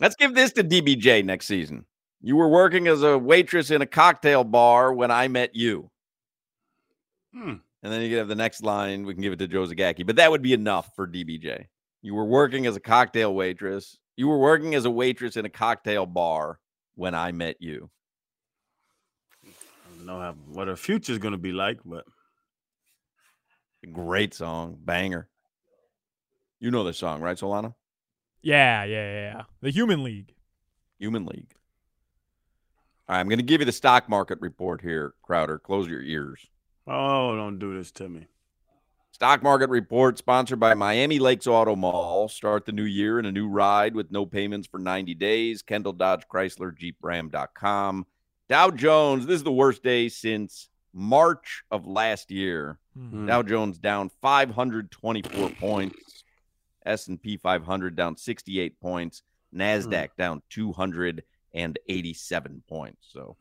Let's give this to DBJ next season. You were working as a waitress in a cocktail bar when I met you. Hmm. And then you can have the next line. We can give it to Joe Zagacki, but that would be enough for DBJ. You were working as a cocktail waitress. You were working as a waitress in a cocktail bar when I met you. I don't know how, what her future is going to be like, but Great song, banger. You know this song, right, Solana? Yeah, yeah, yeah. The Human League. Human League. All right, I'm going to give you the stock market report here, Crowder. Close your ears. oh, don't do this to me. Stock market report sponsored by Miami Lakes Auto Mall. Start the new year in a new ride with no payments for 90 days. Kendall Dodge Chrysler Jeep Ram.com. Dow Jones, this is the worst day since March of last year. Hmm. Dow Jones down 524 points. S&P 500 down 68 points. Nasdaq down 287 points. So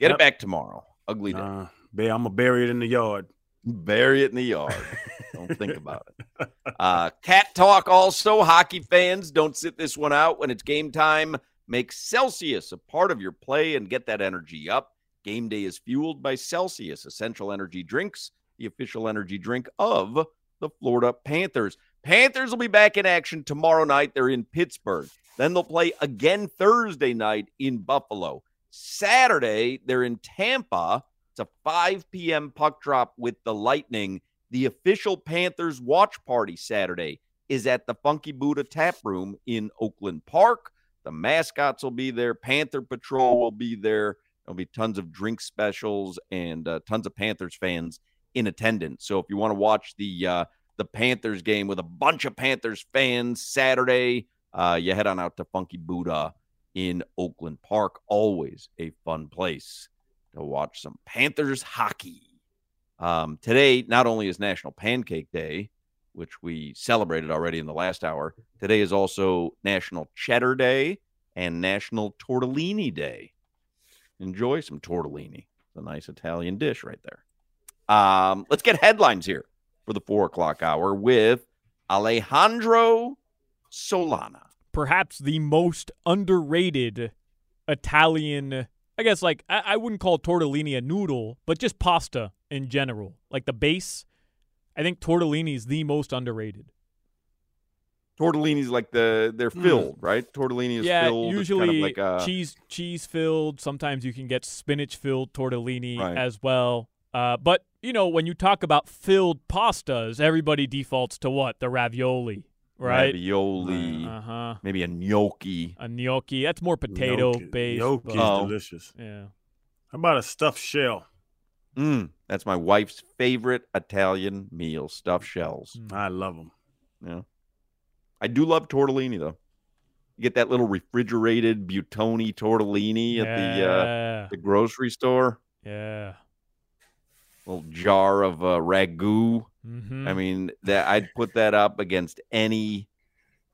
get Yep. it back tomorrow. Ugly day. Babe, I'm to bury it in the yard. Bury it in the yard. don't think about it. Uh, cat talk also. Hockey fans, don't sit this one out when it's game time. Make Celsius a part of your play and get that energy up. Game day is fueled by Celsius, essential energy drinks, the official energy drink of the Florida Panthers. Panthers will be back in action tomorrow night. They're in Pittsburgh. Then they'll play again Thursday night in Buffalo. Saturday, they're in Tampa. It's a 5 p.m. puck drop with the Lightning. The official Panthers watch party Saturday is at the Funky Buddha Tap Room in Oakland Park. The mascots will be there. Panther Patrol will be there. There'll be tons of drink specials and uh, tons of Panthers fans in attendance. So if you want to watch the uh, the Panthers game with a bunch of Panthers fans Saturday, uh, you head on out to Funky Buddha in Oakland Park. Always a fun place to watch some Panthers hockey. Um, today, not only is National Pancake Day, which we celebrated already in the last hour, today is also National Cheddar Day and National Tortellini Day. Enjoy some tortellini. It's a nice Italian dish right there. Um, let's get headlines here for the four o'clock hour with Alejandro Solana. Perhaps the most underrated Italian. I guess like I, I wouldn't call tortellini a noodle, but just pasta in general, like the base. I think tortellini is the most underrated. Tortellini's like the they're mm. filled, right? Tortellini is yeah, filled. Usually kind of like a, cheese cheese filled. Sometimes you can get spinach filled tortellini Right. as well. Uh, but you know, when you talk about filled pastas, everybody defaults to what the ravioli, right? ravioli, Uh huh. maybe a gnocchi. A gnocchi. That's more potato Gnocchi- based. Gnocchi is Oh. delicious. yeah. How about a stuffed shell? Mm, that's my wife's favorite Italian meal: stuffed shells. Mm. I love them. Yeah, I do love tortellini though. You get that little refrigerated Buitoni tortellini at the uh, the grocery store. yeah. Little jar of uh, ragu. Mm-hmm. I mean, that I'd put that up against any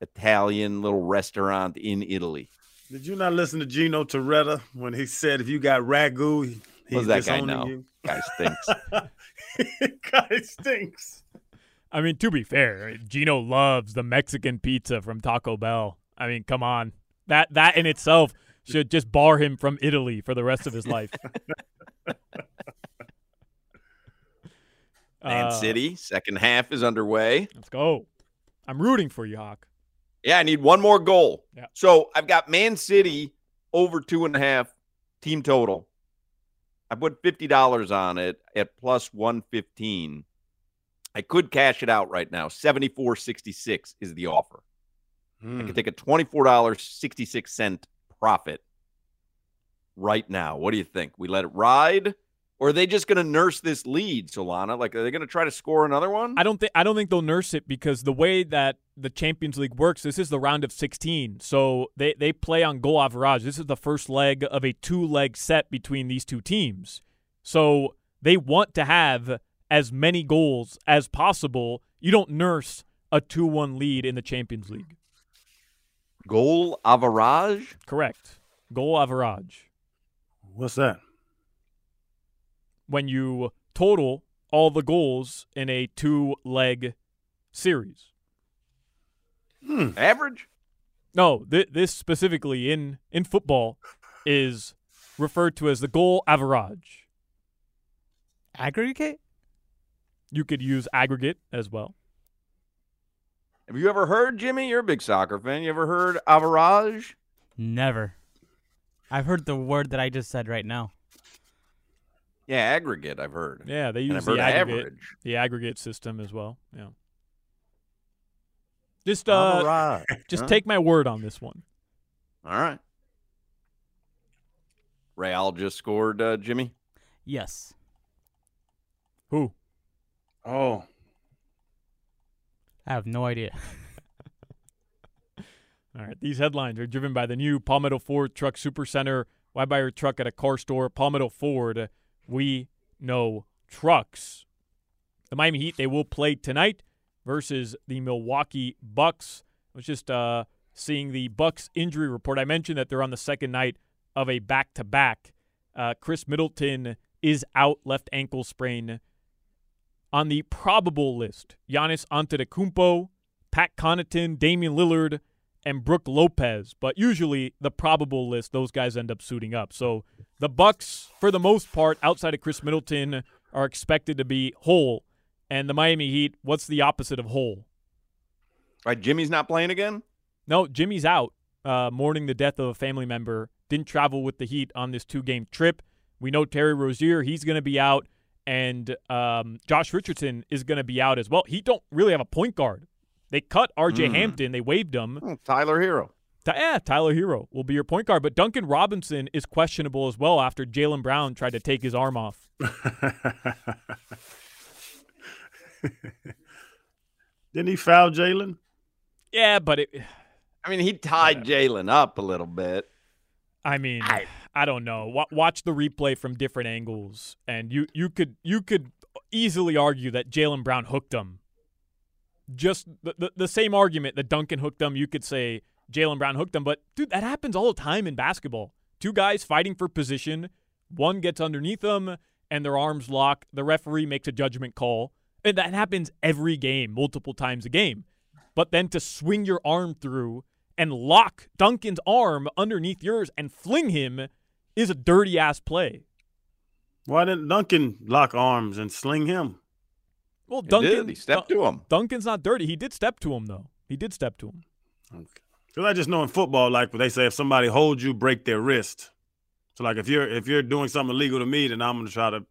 Italian little restaurant in Italy. Did you not listen to Gino Torretta when he said if you got ragu, he- he's that guy disowning know? you? Guy stinks. guy stinks. I mean, to be fair, Gino loves the Mexican pizza from Taco Bell. I mean, come on. That that in itself should just bar him from Italy for the rest of his life. Man Uh, City, second half is underway. Let's go. I'm rooting for you, Hawk. Yeah, I need one more goal. Yeah. So I've got Man City over two and a half team total. I put fifty dollars on it at plus one fifteen. I could cash it out right now. Seventy four sixty six is the offer. I Hmm. could take a twenty four dollars sixty six cent profit right now. What do you think? We let it ride, or are they just going to nurse this lead, Solana? Like, are they going to try to score another one? I don't think I don't think they'll nurse it because the way that the Champions League works, this is the round of 16. So they they play on goal average. This is the first leg of a two-leg set between these two teams. So they want to have as many goals as possible. You don't nurse a 2-1 lead in the Champions League. Goal average. Correct. Goal average. What's that? When you total all the goals in a two-leg series. Hmm. Average. No, th- this specifically in in football is referred to as the goal average. Aggregate? You could use aggregate as well. Have you ever heard, Jimmy? You're a big soccer fan. You ever heard average? Never. I've heard the word that I just said right now. Yeah, aggregate. I've heard. Yeah, they use the aggregate, average. the aggregate system as well. Yeah. Just uh, Average. just Huh? take my word on this one. All right. Real just scored, uh, Jimmy. Yes. Who? Oh, I have no idea. All right. These headlines are driven by the new Palmetto Ford Truck Super Center. Why buy your truck at a car store? Palmetto Ford. We know trucks. The Miami Heat, they will play tonight versus the Milwaukee Bucks. I was just uh, seeing the Bucks injury report. I mentioned that they're on the second night of a back to back. Khris Middleton is out, left ankle sprain. On the probable list, Giannis Antetokounmpo, Pat Connaughton, Damian Lillard, and Brook Lopez. But usually the probable list, those guys end up suiting up. So the Bucks, for the most part, outside of Khris Middleton, are expected to be whole. And the Miami Heat, what's the opposite of whole? Right, Jimmy's not playing again. No, Jimmy's out, uh, mourning the death of a family member. Didn't travel with the Heat on this two-game trip. We know Terry Rozier, he's going to be out, and um, Josh Richardson is going to be out as well. He don't really have a point guard. They cut R.J. Mm. Hampton. They waived him. Oh, Tyler Herro. Yeah, Tyler Herro will be your point guard, but Duncan Robinson is questionable as well after Jaylen Brown tried to take his arm off. didn't he foul Jaylen? Yeah, but it, I mean, he tied Jaylen up a little bit. I mean, I, don't know. Wa- watch the replay from different angles, and you you could you could easily argue that Jaylen Brown hooked him. Just the, the the same argument that Duncan hooked them, you could say Jaylen Brown hooked them, But dude, that happens all the time in basketball. Two guys fighting for position, one gets underneath them, and their arms lock. The referee makes a judgment call, and that happens every game, multiple times a game. But then to swing your arm through and lock Duncan's arm underneath yours and fling him is a dirty ass play. Why didn't Duncan lock arms and sling him? Well, He Duncan, did. He stepped to him. Duncan's not dirty. He did step to him though. He did step to him. Because I just know in football, like when they say, if somebody holds you, break their wrist. So like if you're if you're doing something illegal to me, then I'm gonna try to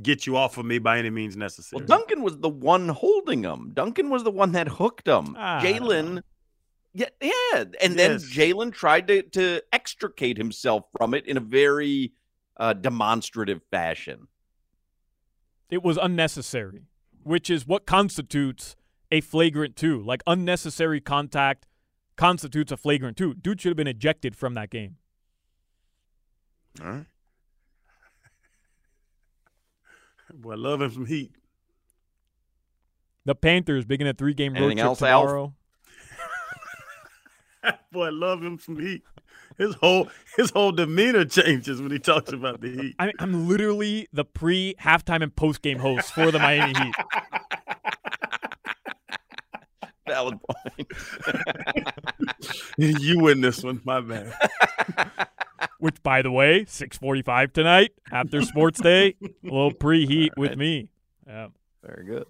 get you off of me by any means necessary. Well, Duncan was the one holding him. Duncan was the one that hooked him. Ah. Jaylen, yeah, yeah, and then Yes. Jaylen tried to to extricate himself from it in a very uh, demonstrative fashion. It was unnecessary, which is what constitutes a flagrant two. Like unnecessary contact constitutes a flagrant two. Dude should have been ejected from that game. All right. Boy, I love him some heat. The Panthers begin a three game road Anything trip else, Alf? Tomorrow. Boy, I love him some heat. His whole his whole demeanor changes when he talks about the heat. I, I'm literally the pre halftime and post game host for the Miami Heat. Valid point. you win this one, my man. Which, by the way, 6:45 tonight after Sports Day, a little pre preheat with me. Yeah. Very good.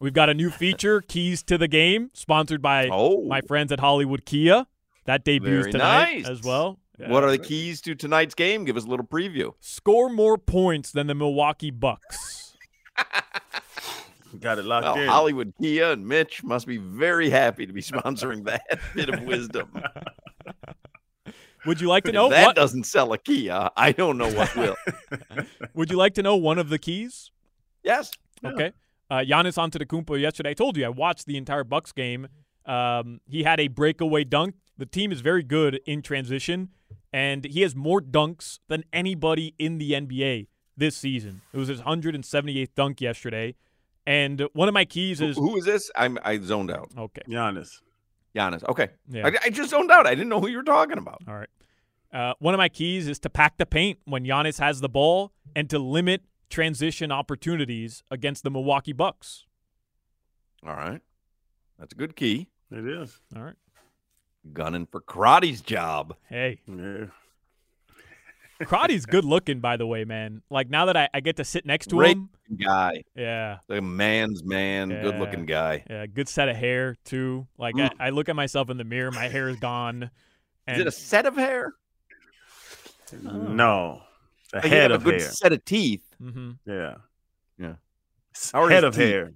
We've got a new feature, Keys to the Game, sponsored by Oh. my friends at Hollywood Kia. That debuts Very tonight nice. as well. What are the keys to tonight's game? Give us a little preview. Score more points than the Milwaukee Bucks. Got it locked Well, in. Hollywood Kia and Mitch must be very happy to be sponsoring that bit of wisdom. Would you like to If know that what? doesn't sell a Kia, I don't know what will. Would you like to know one of the keys? yes. Okay. Uh, Giannis Antetokounmpo yesterday. I told you I watched the entire Bucks game. Um, he had a breakaway dunk. The team is very good in transition, and he has more dunks than anybody in the NBA this season. It was his 178th dunk yesterday, and one of my keys Who, is who is this? I'm I zoned out. okay. Giannis. Giannis. Okay. Yeah. I, I just zoned out. I didn't know who you were talking about. All right. Uh, one of my keys is to pack the paint when Giannis has the ball and to limit transition opportunities against the Milwaukee Bucks. All right. That's a good key. It is. All right. Gunning for Crotty's job. Hey, Yeah. Crotty's good looking, by the way, man. Like now that I, I get to sit next to Great him, guy. yeah, The man's man. Good looking guy. yeah, good set of hair too. Like I, I look at myself in the mirror, my hair is gone, Is it a set of hair? No. A Like, head have of a good hair. set of teeth. hmm Yeah. Yeah. S- How Head of teeth? hair.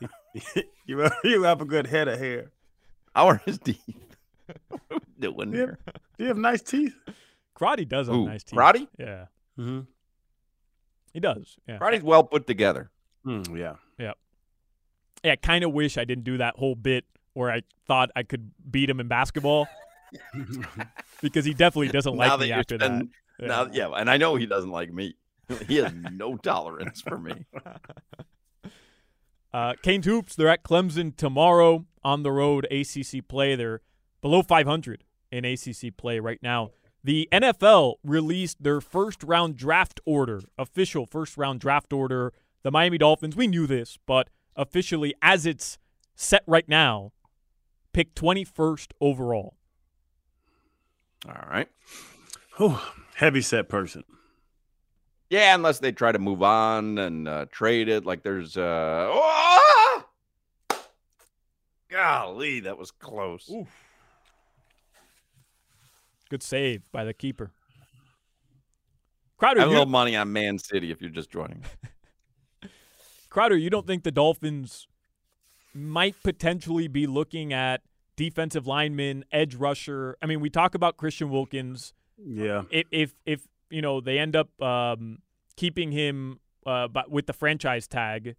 you, have, you have a good head of hair. How are his teeth? What are we doing Yeah. here? Do you have nice teeth? Crotty does have Who, nice teeth. Crotty? Yeah, Mm-hmm. he does. Yeah, Crotty's well put together. Mm, yeah. yeah. I kind of wish I didn't do that whole bit where I thought I could beat him in basketball because he definitely doesn't now like that me you're after that. spending- Now, yeah, and I know he doesn't like me. He has no tolerance for me. Uh, Canes Hoops, they're at Clemson tomorrow on the road ACC play. They're below 500 in ACC play right now. The NFL released their first round draft order, official first round draft order. The Miami Dolphins, we knew this, but officially, as it's set right now, pick 21st overall. All right. Whew. Heavy set person. Yeah, unless they try to move on and uh, trade it. Like there's uh oh! Golly, that was close. Good save by the keeper. I Crowder, have a you, little money on Man City if you're just joining. Crowder, you don't think the Dolphins might potentially be looking at defensive lineman, edge rusher? I mean, we talk about Christian Wilkins. Yeah. If if, if you know they end up um, keeping him uh, but with the franchise tag,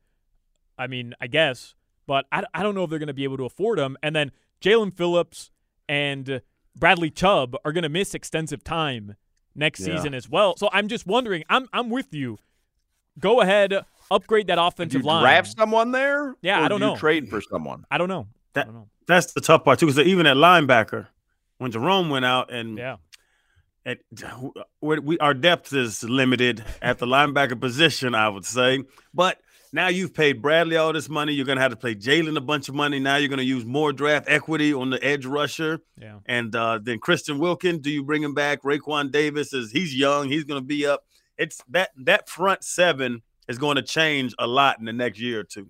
I mean, I guess, but I, I don't know if they're going to be able to afford him. And then Jaelan Phillips and Bradley Chubb are going to miss extensive time next Yeah. season as well. So I'm just wondering. I'm I'm with you. Go ahead, upgrade that Did offensive you line. draft someone there? Yeah, Or I don't do you know. Trade for someone. I don't know. I don't know. That's the tough part too, because even at linebacker, when Jerome went out and Yeah. at, we, we our depth is limited at the linebacker position, I would say. But now you've paid Bradley all this money. You're gonna have to pay Jaelan a bunch of money. Now you're gonna use more draft equity on the edge rusher. Yeah. And uh, then Christian Wilkin, do you bring him back? Raekwon Davis is he's young. He's gonna be up. It's that that front seven is going to change a lot in the next year or two.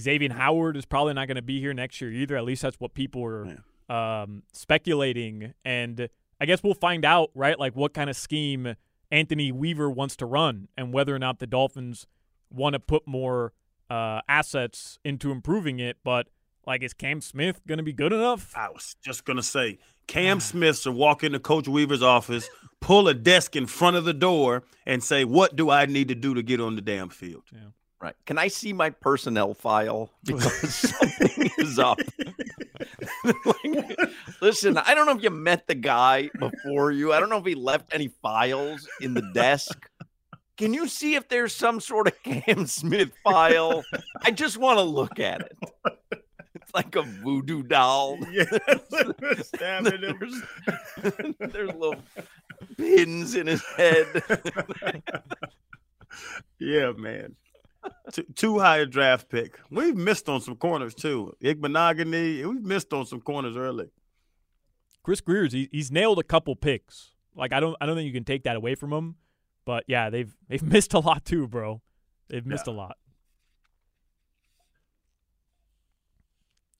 Xavier Howard is probably not going to be here next year either. At least that's what people were um, speculating. And I guess we'll find out, right? Like what kind of scheme Anthony Weaver wants to run and whether or not the Dolphins want to put more uh, assets into improving it. But like, is Cam Smith going to be good enough? I was just gonna say, Cam Smith should walk into Coach Weaver's office, pull a desk in front of the door, and say, "What do I need to do to get on the damn field?" Yeah. Right. Can I see my personnel file? Because something is up. Like, listen, I don't know if you met the guy before you. I don't know if he left any files in the desk. Can you see if there's some sort of Cam Smith file? I just want to look at it. It's like a voodoo doll. Yeah, stabbing him. There's, there's little pins in his head. Yeah, man. Too, too high a draft pick. We've missed on some corners too. Igbinoghene, we've missed on some corners early. Chris Grier's he, he's nailed a couple picks. Like I don't I don't think you can take that away from him. But yeah, they've they've missed a lot too, bro. They've missed a lot.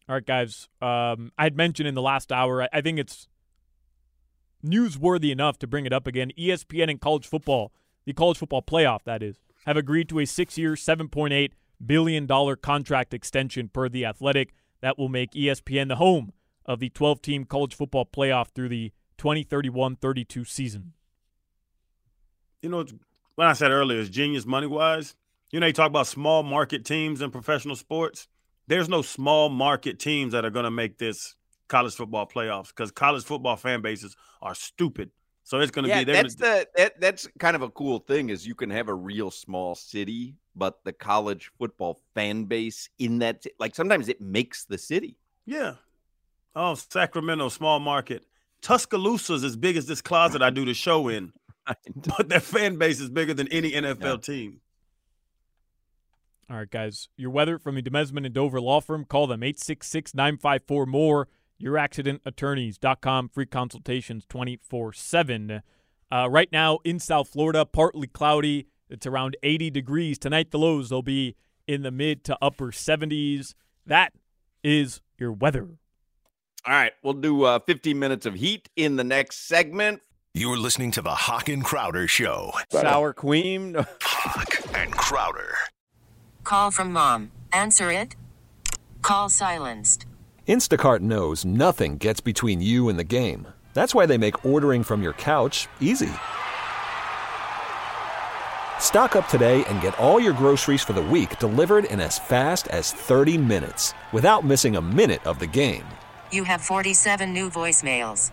All right, guys. Um, I had mentioned in the last hour, I, I think it's newsworthy enough to bring it up again. ESPN and college football, the college football playoff, that is, have agreed to a six year, $7.8 billion contract extension per the athletic. That will make ESPN the home of the 12 team college football playoff through the 2031 32 season. You know, when I said earlier, it's genius money wise. You know, you talk about small market teams in professional sports. There's no small market teams that are going to make this college football playoffs because college football fan bases are stupid. So it's going to yeah, be there. that's the that, that's kind of a cool thing is you can have a real small city, but the college football fan base in that like sometimes it makes the city. Yeah. Oh, Sacramento, small market. Tuscaloosa's as big as this closet I do the show in, but their fan base is bigger than any NFL team. All right, guys. Your weather from the Demesman and Dover Law Firm. Call them 866 954 more. YourAccidentAttorneys.com. Free consultations 24 7. Uh, right now in South Florida, partly cloudy. It's around 80 degrees. Tonight, the lows will be in the mid to upper 70s. That is your weather. All right, we'll do uh, 15 minutes of heat in the next segment. You're listening to the Hawk and Crowder Show. Sour Queen. Hawk and Crowder. Call from mom. Answer it. Call silenced. Instacart knows nothing gets between you and the game. That's why they make ordering from your couch easy. Stock up today and get all your groceries for the week delivered in as fast as 30 minutes without missing a minute of the game. You have 47 new voicemails.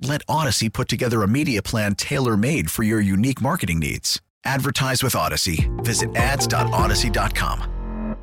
Let Audacy put together a media plan tailor made for your unique marketing needs. Advertise with Audacy. Visit ads.audacy.com.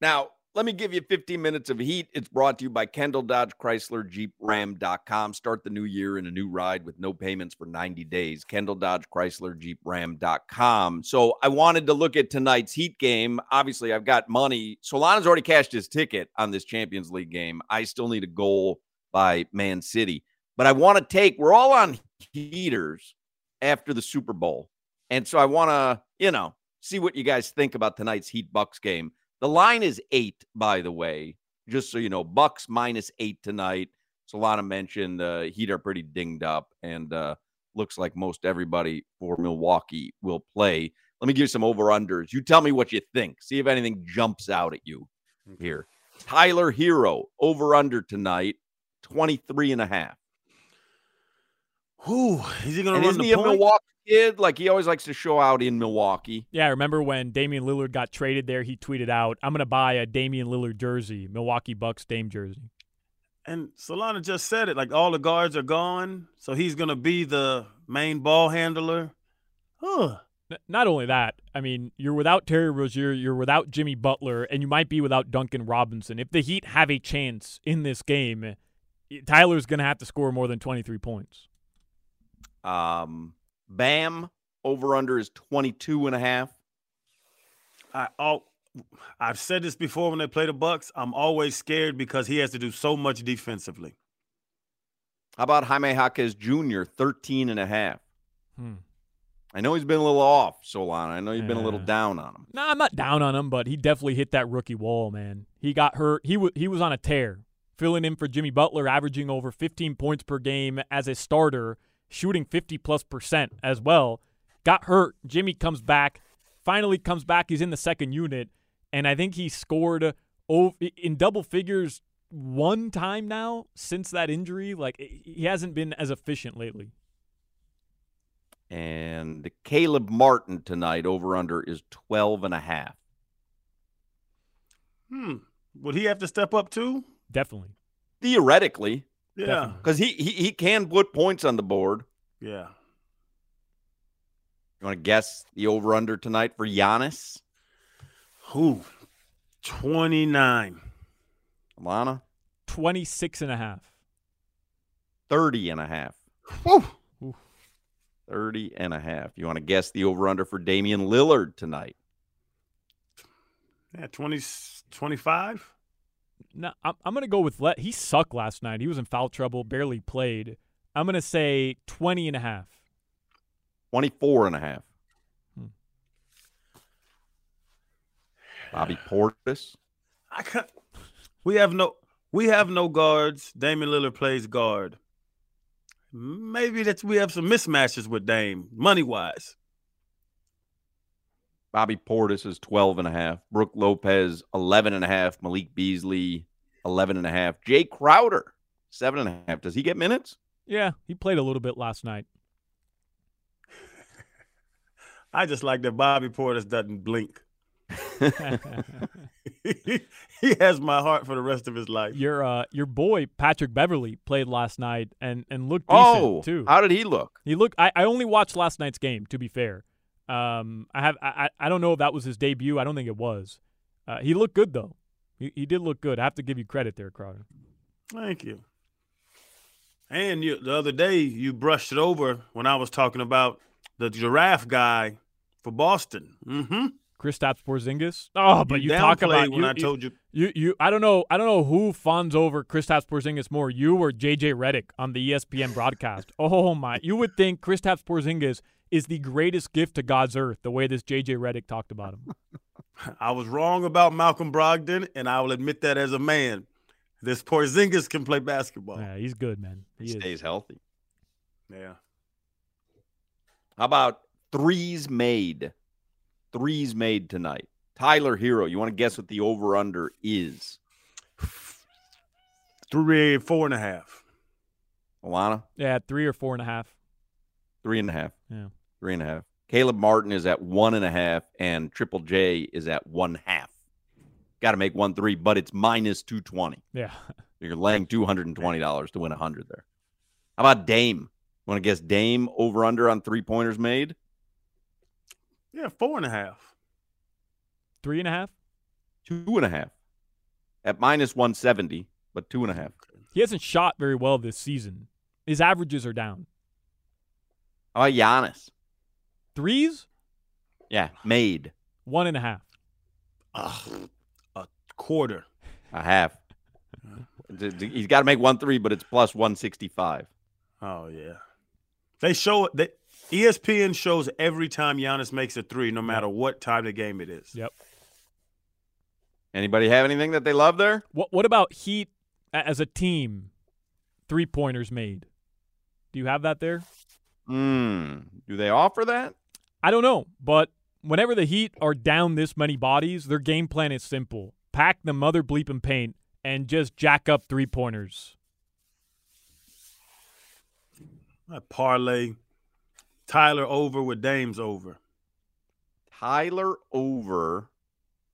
Now, let me give you 15 minutes of heat. It's brought to you by Kendall Dodge Chrysler Jeep Ram.com. Start the new year in a new ride with no payments for 90 days. Kendall Dodge Chrysler Jeep Ram.com. So I wanted to look at tonight's heat game. Obviously, I've got money. Solana's already cashed his ticket on this Champions League game. I still need a goal by Man City. But I want to take, we're all on heaters after the Super Bowl. And so I want to, you know, see what you guys think about tonight's Heat Bucks game. The line is eight, by the way, just so you know. Bucks minus eight tonight. Solana mentioned uh, Heat are pretty dinged up, and uh, looks like most everybody for Milwaukee will play. Let me give you some over unders. You tell me what you think. See if anything jumps out at you here. Tyler Herro over under tonight, 23 and a half. Who is he going to And run isn't the he a? Milwaukee kid? Like he always likes to show out in Milwaukee. Yeah, I remember when Damian Lillard got traded there? He tweeted out, I'm going to buy a Damian Lillard jersey, Milwaukee Bucks Dame jersey. And Solana just said it. Like all the guards are gone, so he's going to be the main ball handler. Huh. Not only that, I mean, you're without Terry Rozier, you're without Jimmy Butler, and you might be without Duncan Robinson. If the Heat have a chance in this game, Tyler's going to have to score more than 23 points. Um, Bam over under is 22 and a half. I oh, I've said this before when they play the Bucks. I'm always scared because he has to do so much defensively. How about Jaime Jaquez Jr., 13 and a half? Hmm. I know he's been a little off, Solana. I know you've been a little down on him. No, I'm not down on him, but he definitely hit that rookie wall, man. He got hurt. He was he was on a tear, filling in for Jimmy Butler, averaging over 15 points per game as a starter, shooting 50 plus percent as well. Got hurt. Jimmy comes back, finally comes back. He's in the second unit, and I think he scored in double figures one time now since that injury. Like he hasn't been as efficient lately. And Caleb Martin tonight over under is 12 and a half. Hmm. Would he have to step up too? Definitely. Theoretically, Yeah. because he, he he can put points on the board. Yeah. You want to guess the over under tonight for Giannis? Who? 29. Alana? 26 and a half. 30 and a half. Woo. 30 and a half. You want to guess the over under for Damian Lillard tonight? Yeah, 20, 25? No, I'm, I'm going to go with let. He sucked last night. He was in foul trouble, barely played. I'm going to say 20 and a half. 24 and a half. Hmm. Bobby Portis. I can't. We have no we have no guards. Damian Lillard plays guard. Maybe that we have some mismatches with Dame, money wise. Bobby Portis is 12 and a half. Brook Lopez, 11 and a half. Malik Beasley, 11 and a half. Jae Crowder, seven and a half. Does he get minutes? Yeah, he played a little bit last night. I just like that Bobby Portis doesn't blink. he has my heart for the rest of his life. Your uh, your boy Patrick Beverley played last night and and looked decent Oh, too. how did he look? He looked. I, I only watched last night's game. To be fair, um, I have I I don't know if that was his debut. I don't think it was. Uh, he looked good though. He he did look good. I have to give you credit there, Crowder. Thank you. And you, the other day, you brushed it over when I was talking about the giraffe guy for Boston. Mm-hmm. Kristaps Porzingis. Oh, but you, You talk about when I told you- You you I don't know I don't know who fawns over Kristaps Porzingis more, you or JJ Redick on the ESPN broadcast. oh my! You would think Kristaps Porzingis is the greatest gift to God's earth. The way this JJ Redick talked about him. I was wrong about Malcolm Brogdon, and I will admit that as a man. This Porzingis can play basketball. Yeah, he's good, man. He, He is. stays healthy. Yeah. How about threes made? Threes made tonight. Tyler Herro. You want to guess what the over under is? Three, four and a half. Alana? Yeah, three or four and a half. Three and a half. Yeah. Three and a half. Caleb Martin is at one and a half, and Triple J is at one half. Got to make one three, but it's minus 220. Yeah. You're laying $220 to win 100 there. How about Dame? Want to guess Dame over under on three pointers made? Yeah, four and a half. Three and a half. Two and a half. At minus 170, but two and a half. He hasn't shot very well this season. His averages are down. How about Giannis? Threes, Yeah, made one and a half. Ugh, a quarter. a half. D- d- He's got to make one three, but it's plus 165. Oh yeah. They show it. They, ESPN shows every time Giannis makes a three, no matter what time of the game it is. Yep. Anybody have anything that they love there? What What about Heat as a team? Three pointers made. Do you have that there? Hmm. Do they offer that? I don't know, but whenever the Heat are down this many bodies, their game plan is simple: pack the mother bleeping paint and just jack up three pointers. A parlay. Tyler over with Dame's over. Tyler over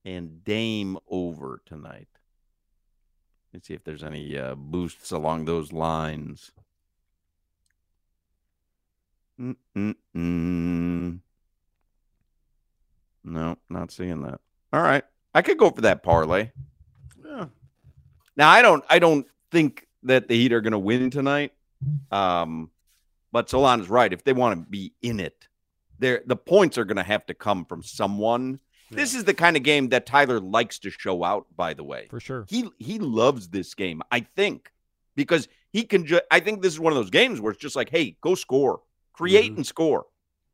and Dame over tonight. Let's see if there's any uh, boosts along those lines. Mm-mm-mm. No, not seeing that. All right, I could go for that parlay. Yeah. Now I don't. I don't think that the Heat are going to win tonight. Um, but Solon is right. If they want to be in it, there the points are going to have to come from someone. This is the kind of game that Tyler likes to show out. By the way, For sure. he he loves this game. I think because he can. Ju- I think this is one of those games where it's just like, hey, go score, create and score,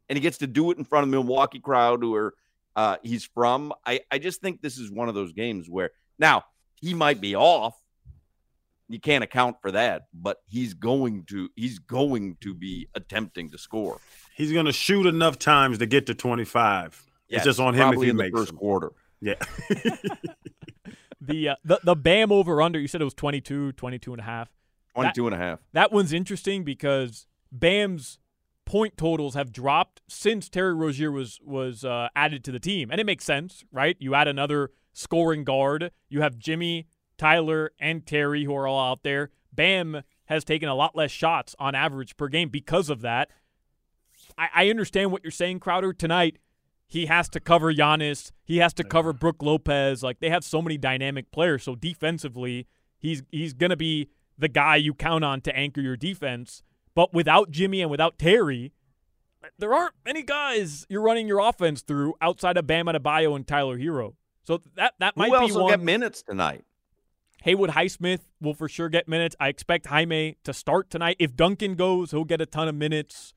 and he gets to do it in front of the Milwaukee crowd where uh, he's from. I I just think this is one of those games where now he might be off. You can't account for that, but he's going to he's going to be attempting to score. He's going to shoot enough times to get to 25. Yes, it's just on him if he in the makes first them. quarter. Yeah. The uh, the the Bam over under. You said it was 22, 22 and a half. 22 and a half. That one's interesting because Bam's point totals have dropped since Terry Rozier was was uh, added to the team, and it makes sense, right? You add another scoring guard. You have Jimmy, Tyler, and Terry who are all out there. Bam has taken a lot less shots on average per game because of that. I, I understand what you're saying, Crowder. Tonight, he has to cover Giannis. He has to cover Brook Lopez. Like they have so many dynamic players. So defensively, He's he's gonna be the guy you count on to anchor your defense. But without Jimmy and without Terry, there aren't many guys you're running your offense through outside of Bam Adebayo and Tyler Herro. So that that might Who else be will one. get minutes tonight? Haywood Highsmith will for sure get minutes. I expect Jaime to start tonight. If Duncan goes, he'll get a ton of minutes.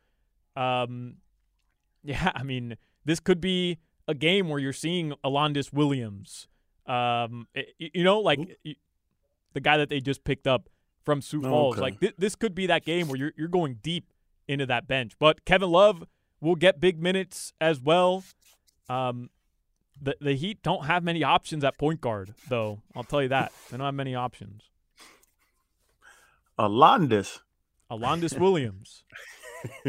Um, yeah, I mean, this could be a game where you're seeing Alondes Williams. Um, i- i- you know, like y- the guy that they just picked up from Sioux Falls. Okay. Like th- this could be that game where you're you're going deep into that bench. But Kevin Love will get big minutes as well. Um, the the Heat don't have many options at point guard, though. I'll tell you that they don't have many options. Alondes. Alondes Williams.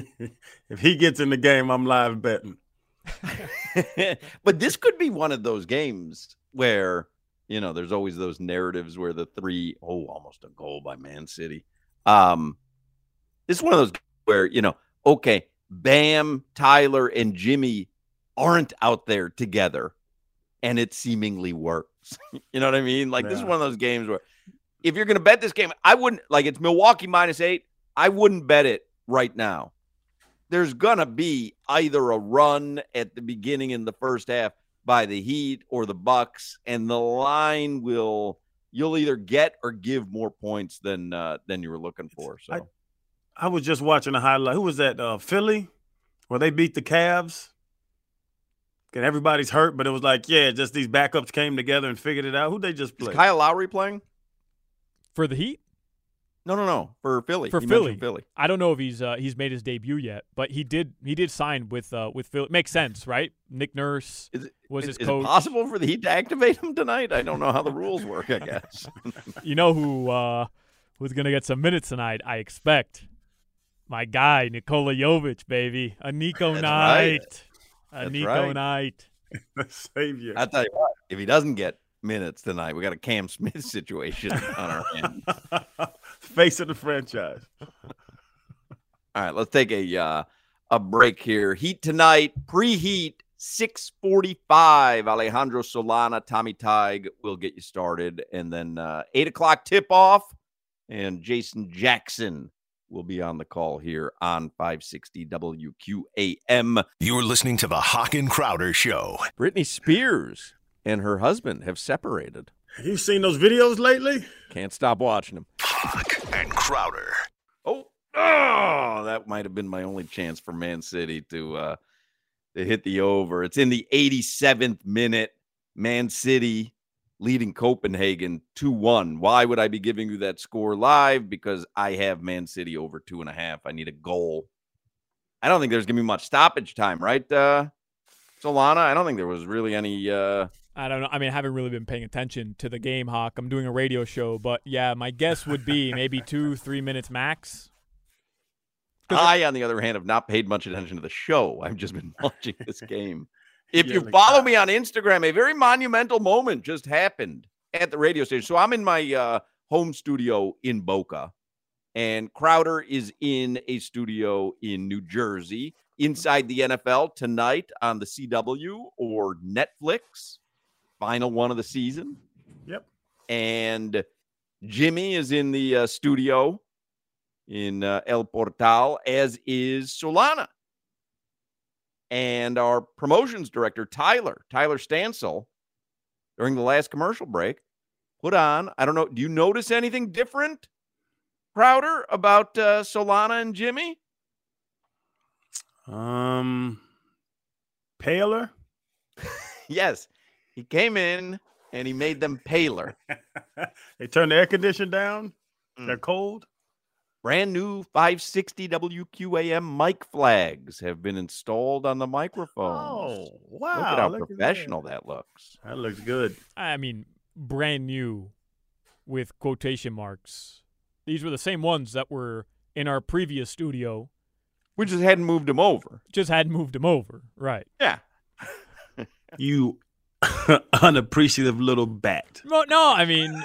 if he gets in the game, I'm live betting. but this could be one of those games where you know there's always those narratives where the three oh almost a goal by Man City. Um, this is one of those where you know okay, Bam, Tyler, and Jimmy aren't out there together, and it seemingly works. you know what I mean? Like this is one of those games where if you're going to bet this game, I wouldn't like it's Milwaukee minus eight. I wouldn't bet it right now there's gonna be either a run at the beginning in the first half by the Heat or the Bucks, and the line will you'll either get or give more points than uh, than you were looking for. So I- I was just watching a highlight. Who was that? Uh, Philly, where they beat the Cavs. And everybody's hurt, but it was like, yeah, just these backups came together and figured it out. Who they just is play? Kyle Lowry playing? For the Heat? No, no, no. For Philly. For You Philly. Philly. I don't know if he's uh, he's made his debut yet, but he did he did sign with uh, with Philly. Makes sense, right? Nick Nurse Is it, was is, his is coach. it possible for the Heat to activate him tonight? I don't know how the rules work. I guess. You know who uh, who's gonna get some minutes tonight? I expect my guy Nikola Jovic, baby, a Nico That's night, right. a That's Nico right. night. Savior. I tell you what, if he doesn't get minutes tonight, we got a Cam Smith situation on our hands. Face of the franchise. All right, let's take a uh, a break here. Heat tonight, preheat, six forty five. Alejandro Solana, Tommy Tig will get you started, and then uh, eight o'clock tip off, and Jason Jackson will be on the call here on five sixty WQAM. You're listening to the Hawk and Crowder Show. Britney Spears and her husband have separated. Have You seen those videos lately? Can't stop watching them. And Crowder. Oh, oh, that might have been my only chance for Man City to uh to hit the over. It's in the 87th minute. Man City leading Copenhagen 2-1. Why would I be giving you that score live? Because I have Man City over two and a half. I need a goal. I don't think there's gonna be much stoppage time, right? Uh Solana. I don't think there was really any uh I don't know. I mean, I haven't really been paying attention to the game, Hawk. I'm doing a radio show, but yeah, my guess would be maybe two, three minutes max. I, on the other hand, have not paid much attention to the show. I've just been watching this game. If Yeah, you like follow that. me on Instagram, a very monumental moment just happened at the radio station. So I'm in my uh, home studio in Boca, and Crowder is in a studio in New Jersey inside the NFL tonight on the CW or Netflix, final one of the season. Yep. And Jimmy is in the uh, studio in uh, El Portal, as is Solana. And our promotions director, Tyler, Tyler Stansel, during the last commercial break, put on, I don't know, do you notice anything different, Crowder, about uh, Solana and Jimmy? Um, paler. Yes. He came in and he made them paler. they turned the air conditioner down. Mm. They're cold. Brand new 560 WQAM mic flags have been installed on the microphones. Oh, wow. Look at how look professional that looks. That looks good. I mean, brand new with quotation marks. These were the same ones that were in our previous studio. We just hadn't moved them over. Just hadn't moved them over. Right. Yeah. You unappreciative little bat. No, no I mean,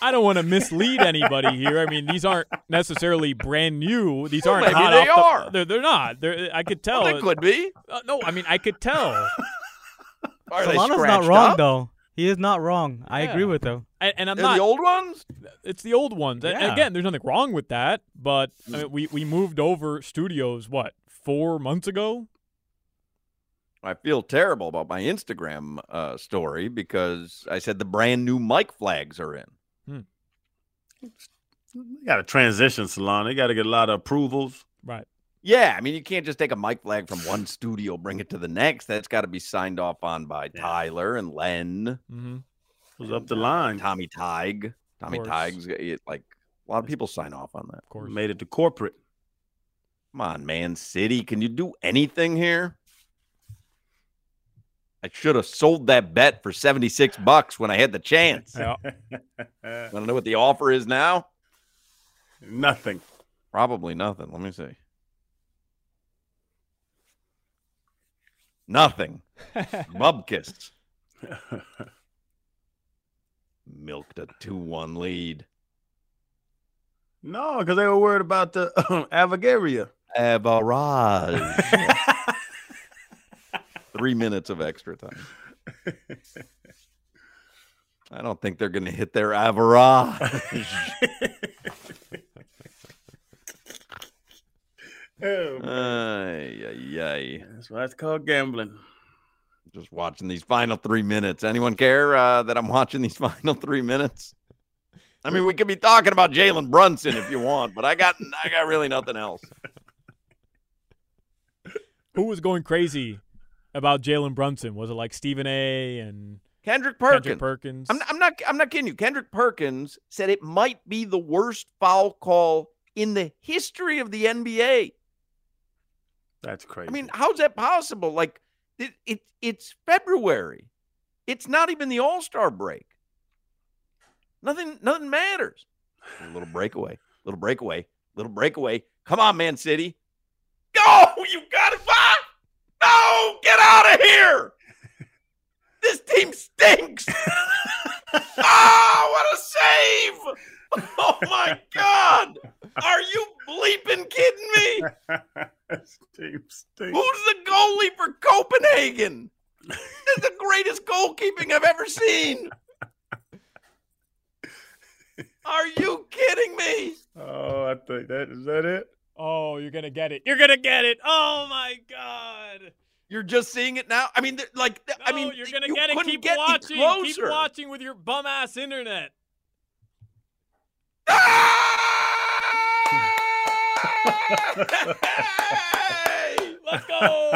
I don't want to mislead anybody here. I mean, these aren't necessarily brand new. These Well, aren't maybe hot they off the- are. they're, they're not. They're, I could tell. Well, that could be. Uh, no, I mean, I could tell. Are they Solana's not wrong up? though. He is not wrong. I agree with him. And, and I'm They're not. the old ones. It's the old ones. And again, there's nothing wrong with that. But I mean, we we moved over studios what four months ago. I feel terrible about my Instagram uh, story because I said the brand new mic flags are in. They got a transition salon. They got to get a lot of approvals. Right. Yeah, I mean you can't just take a mic flag from one studio, bring it to the next. That's got to be signed off on by Tyler and Len, Mm-hmm. It was up the line. Tommy Tig. Tommy course. Tig's like a lot of people sign off on that. Of course. Made it to corporate. Come on, Man City, can you do anything here? I should have sold that bet for 76 bucks when I had the chance. Yeah. don't know what the offer is now? Nothing. Probably nothing. Let me see. Nothing. Bubkiss. Milked a 2 1 lead. No, because they were worried about the Avagaria. Average. Three minutes of extra time. I don't think they're going to hit their average. Oh, Ay, ay, ay. That's why it's called gambling. Just watching these final three minutes. Anyone care uh, that I'm watching these final three minutes? I mean, we could be talking about Jalen Brunson if you want, but I got I got really nothing else. Who was going crazy about Jalen Brunson? Was it like Stephen A. and Kendrick Perkins. Kendrick Perkins? I'm, I'm not I'm not kidding you. Kendrick Perkins said it might be the worst foul call in the history of the NBA. That's crazy. I mean, how's that possible? Like it, it it's February. It's not even the All-Star break. Nothing nothing matters. A little breakaway. Little breakaway. Little breakaway. Come on, Man City. Go! You got it. Fuck! No! Get out of here! This team stinks. oh, what a save! Oh my god! Are you bleeping kidding me? This team stinks. Who's the goalie for Copenhagen? This is the greatest goalkeeping I've ever seen. Are you kidding me? Oh, I think that is that it. oh, you're gonna get it. You're gonna get it. Oh my God. You're just seeing it now. I mean, like, th- I mean, you're gonna you get it. Keep get watching. Keep watching with your bum ass internet. Hey! Let's go.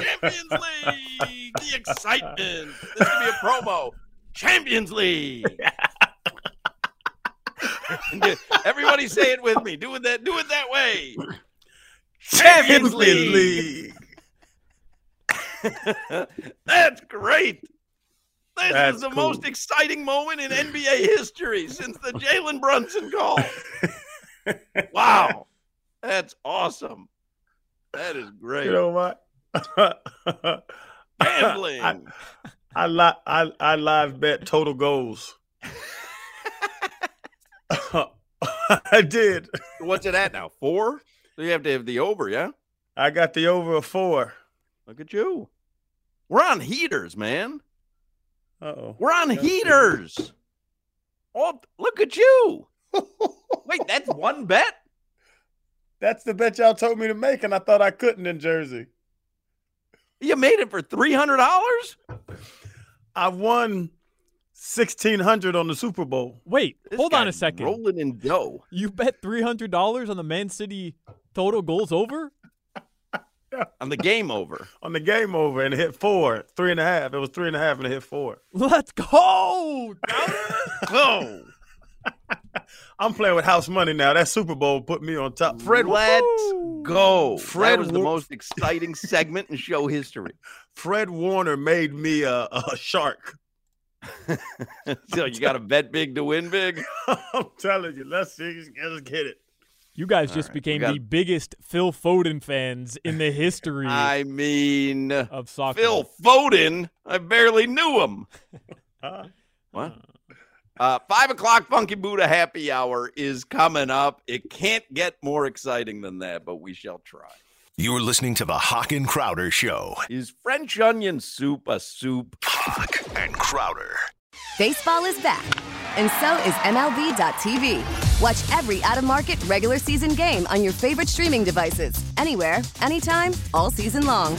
Champions League, the excitement. This could be a promo. Champions League. Everybody say it with me. Do it that. Do it that way. Champions League. That's great. This That's is the cool. most exciting moment in NBA history since the Jalen Brunson call. wow. That's awesome. That is great. You know what? Gambling. I, I, li- I, I live bet total goals. I did. What's it at now? Four? So you have to have the over, yeah? I got the over of four. Look at you. We're on heaters, man. Oh. We're on heaters. Oh, look at you. Wait, that's one bet? That's the bet y'all told me to make, and I thought I couldn't in Jersey. You made it for $300? I won sixteen hundred on the Super Bowl. Wait, This hold on a second. Rolling in dough. You bet three hundred dollars on the Man City total goals over? On the game over. On the game over, and it hit four, three and a half. It was three and a half, and it hit four. Let's go. Oh, I'm playing with house money now. That Super Bowl put me on top. Fred let's go. Fred that was the most exciting segment in show history. Fred Warner made me a, a shark. so you got to bet big to win big? I'm telling you, let's see, let's get it. You guys All just right, became got- the biggest Phil Foden fans in the history I mean, of soccer. Phil Foden, I barely knew him. Huh? What? Uh, five o'clock Funky Buddha happy hour is coming up. It can't get more exciting than that, but we shall try. You're listening to the Hoch and Crowder Show. Is French onion soup a soup? Hoch and Crowder. Baseball is back, and so is MLB.tv. Watch every out of market regular season game on your favorite streaming devices, anywhere, anytime, all season long.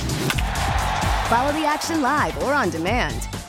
Follow the action live or on demand.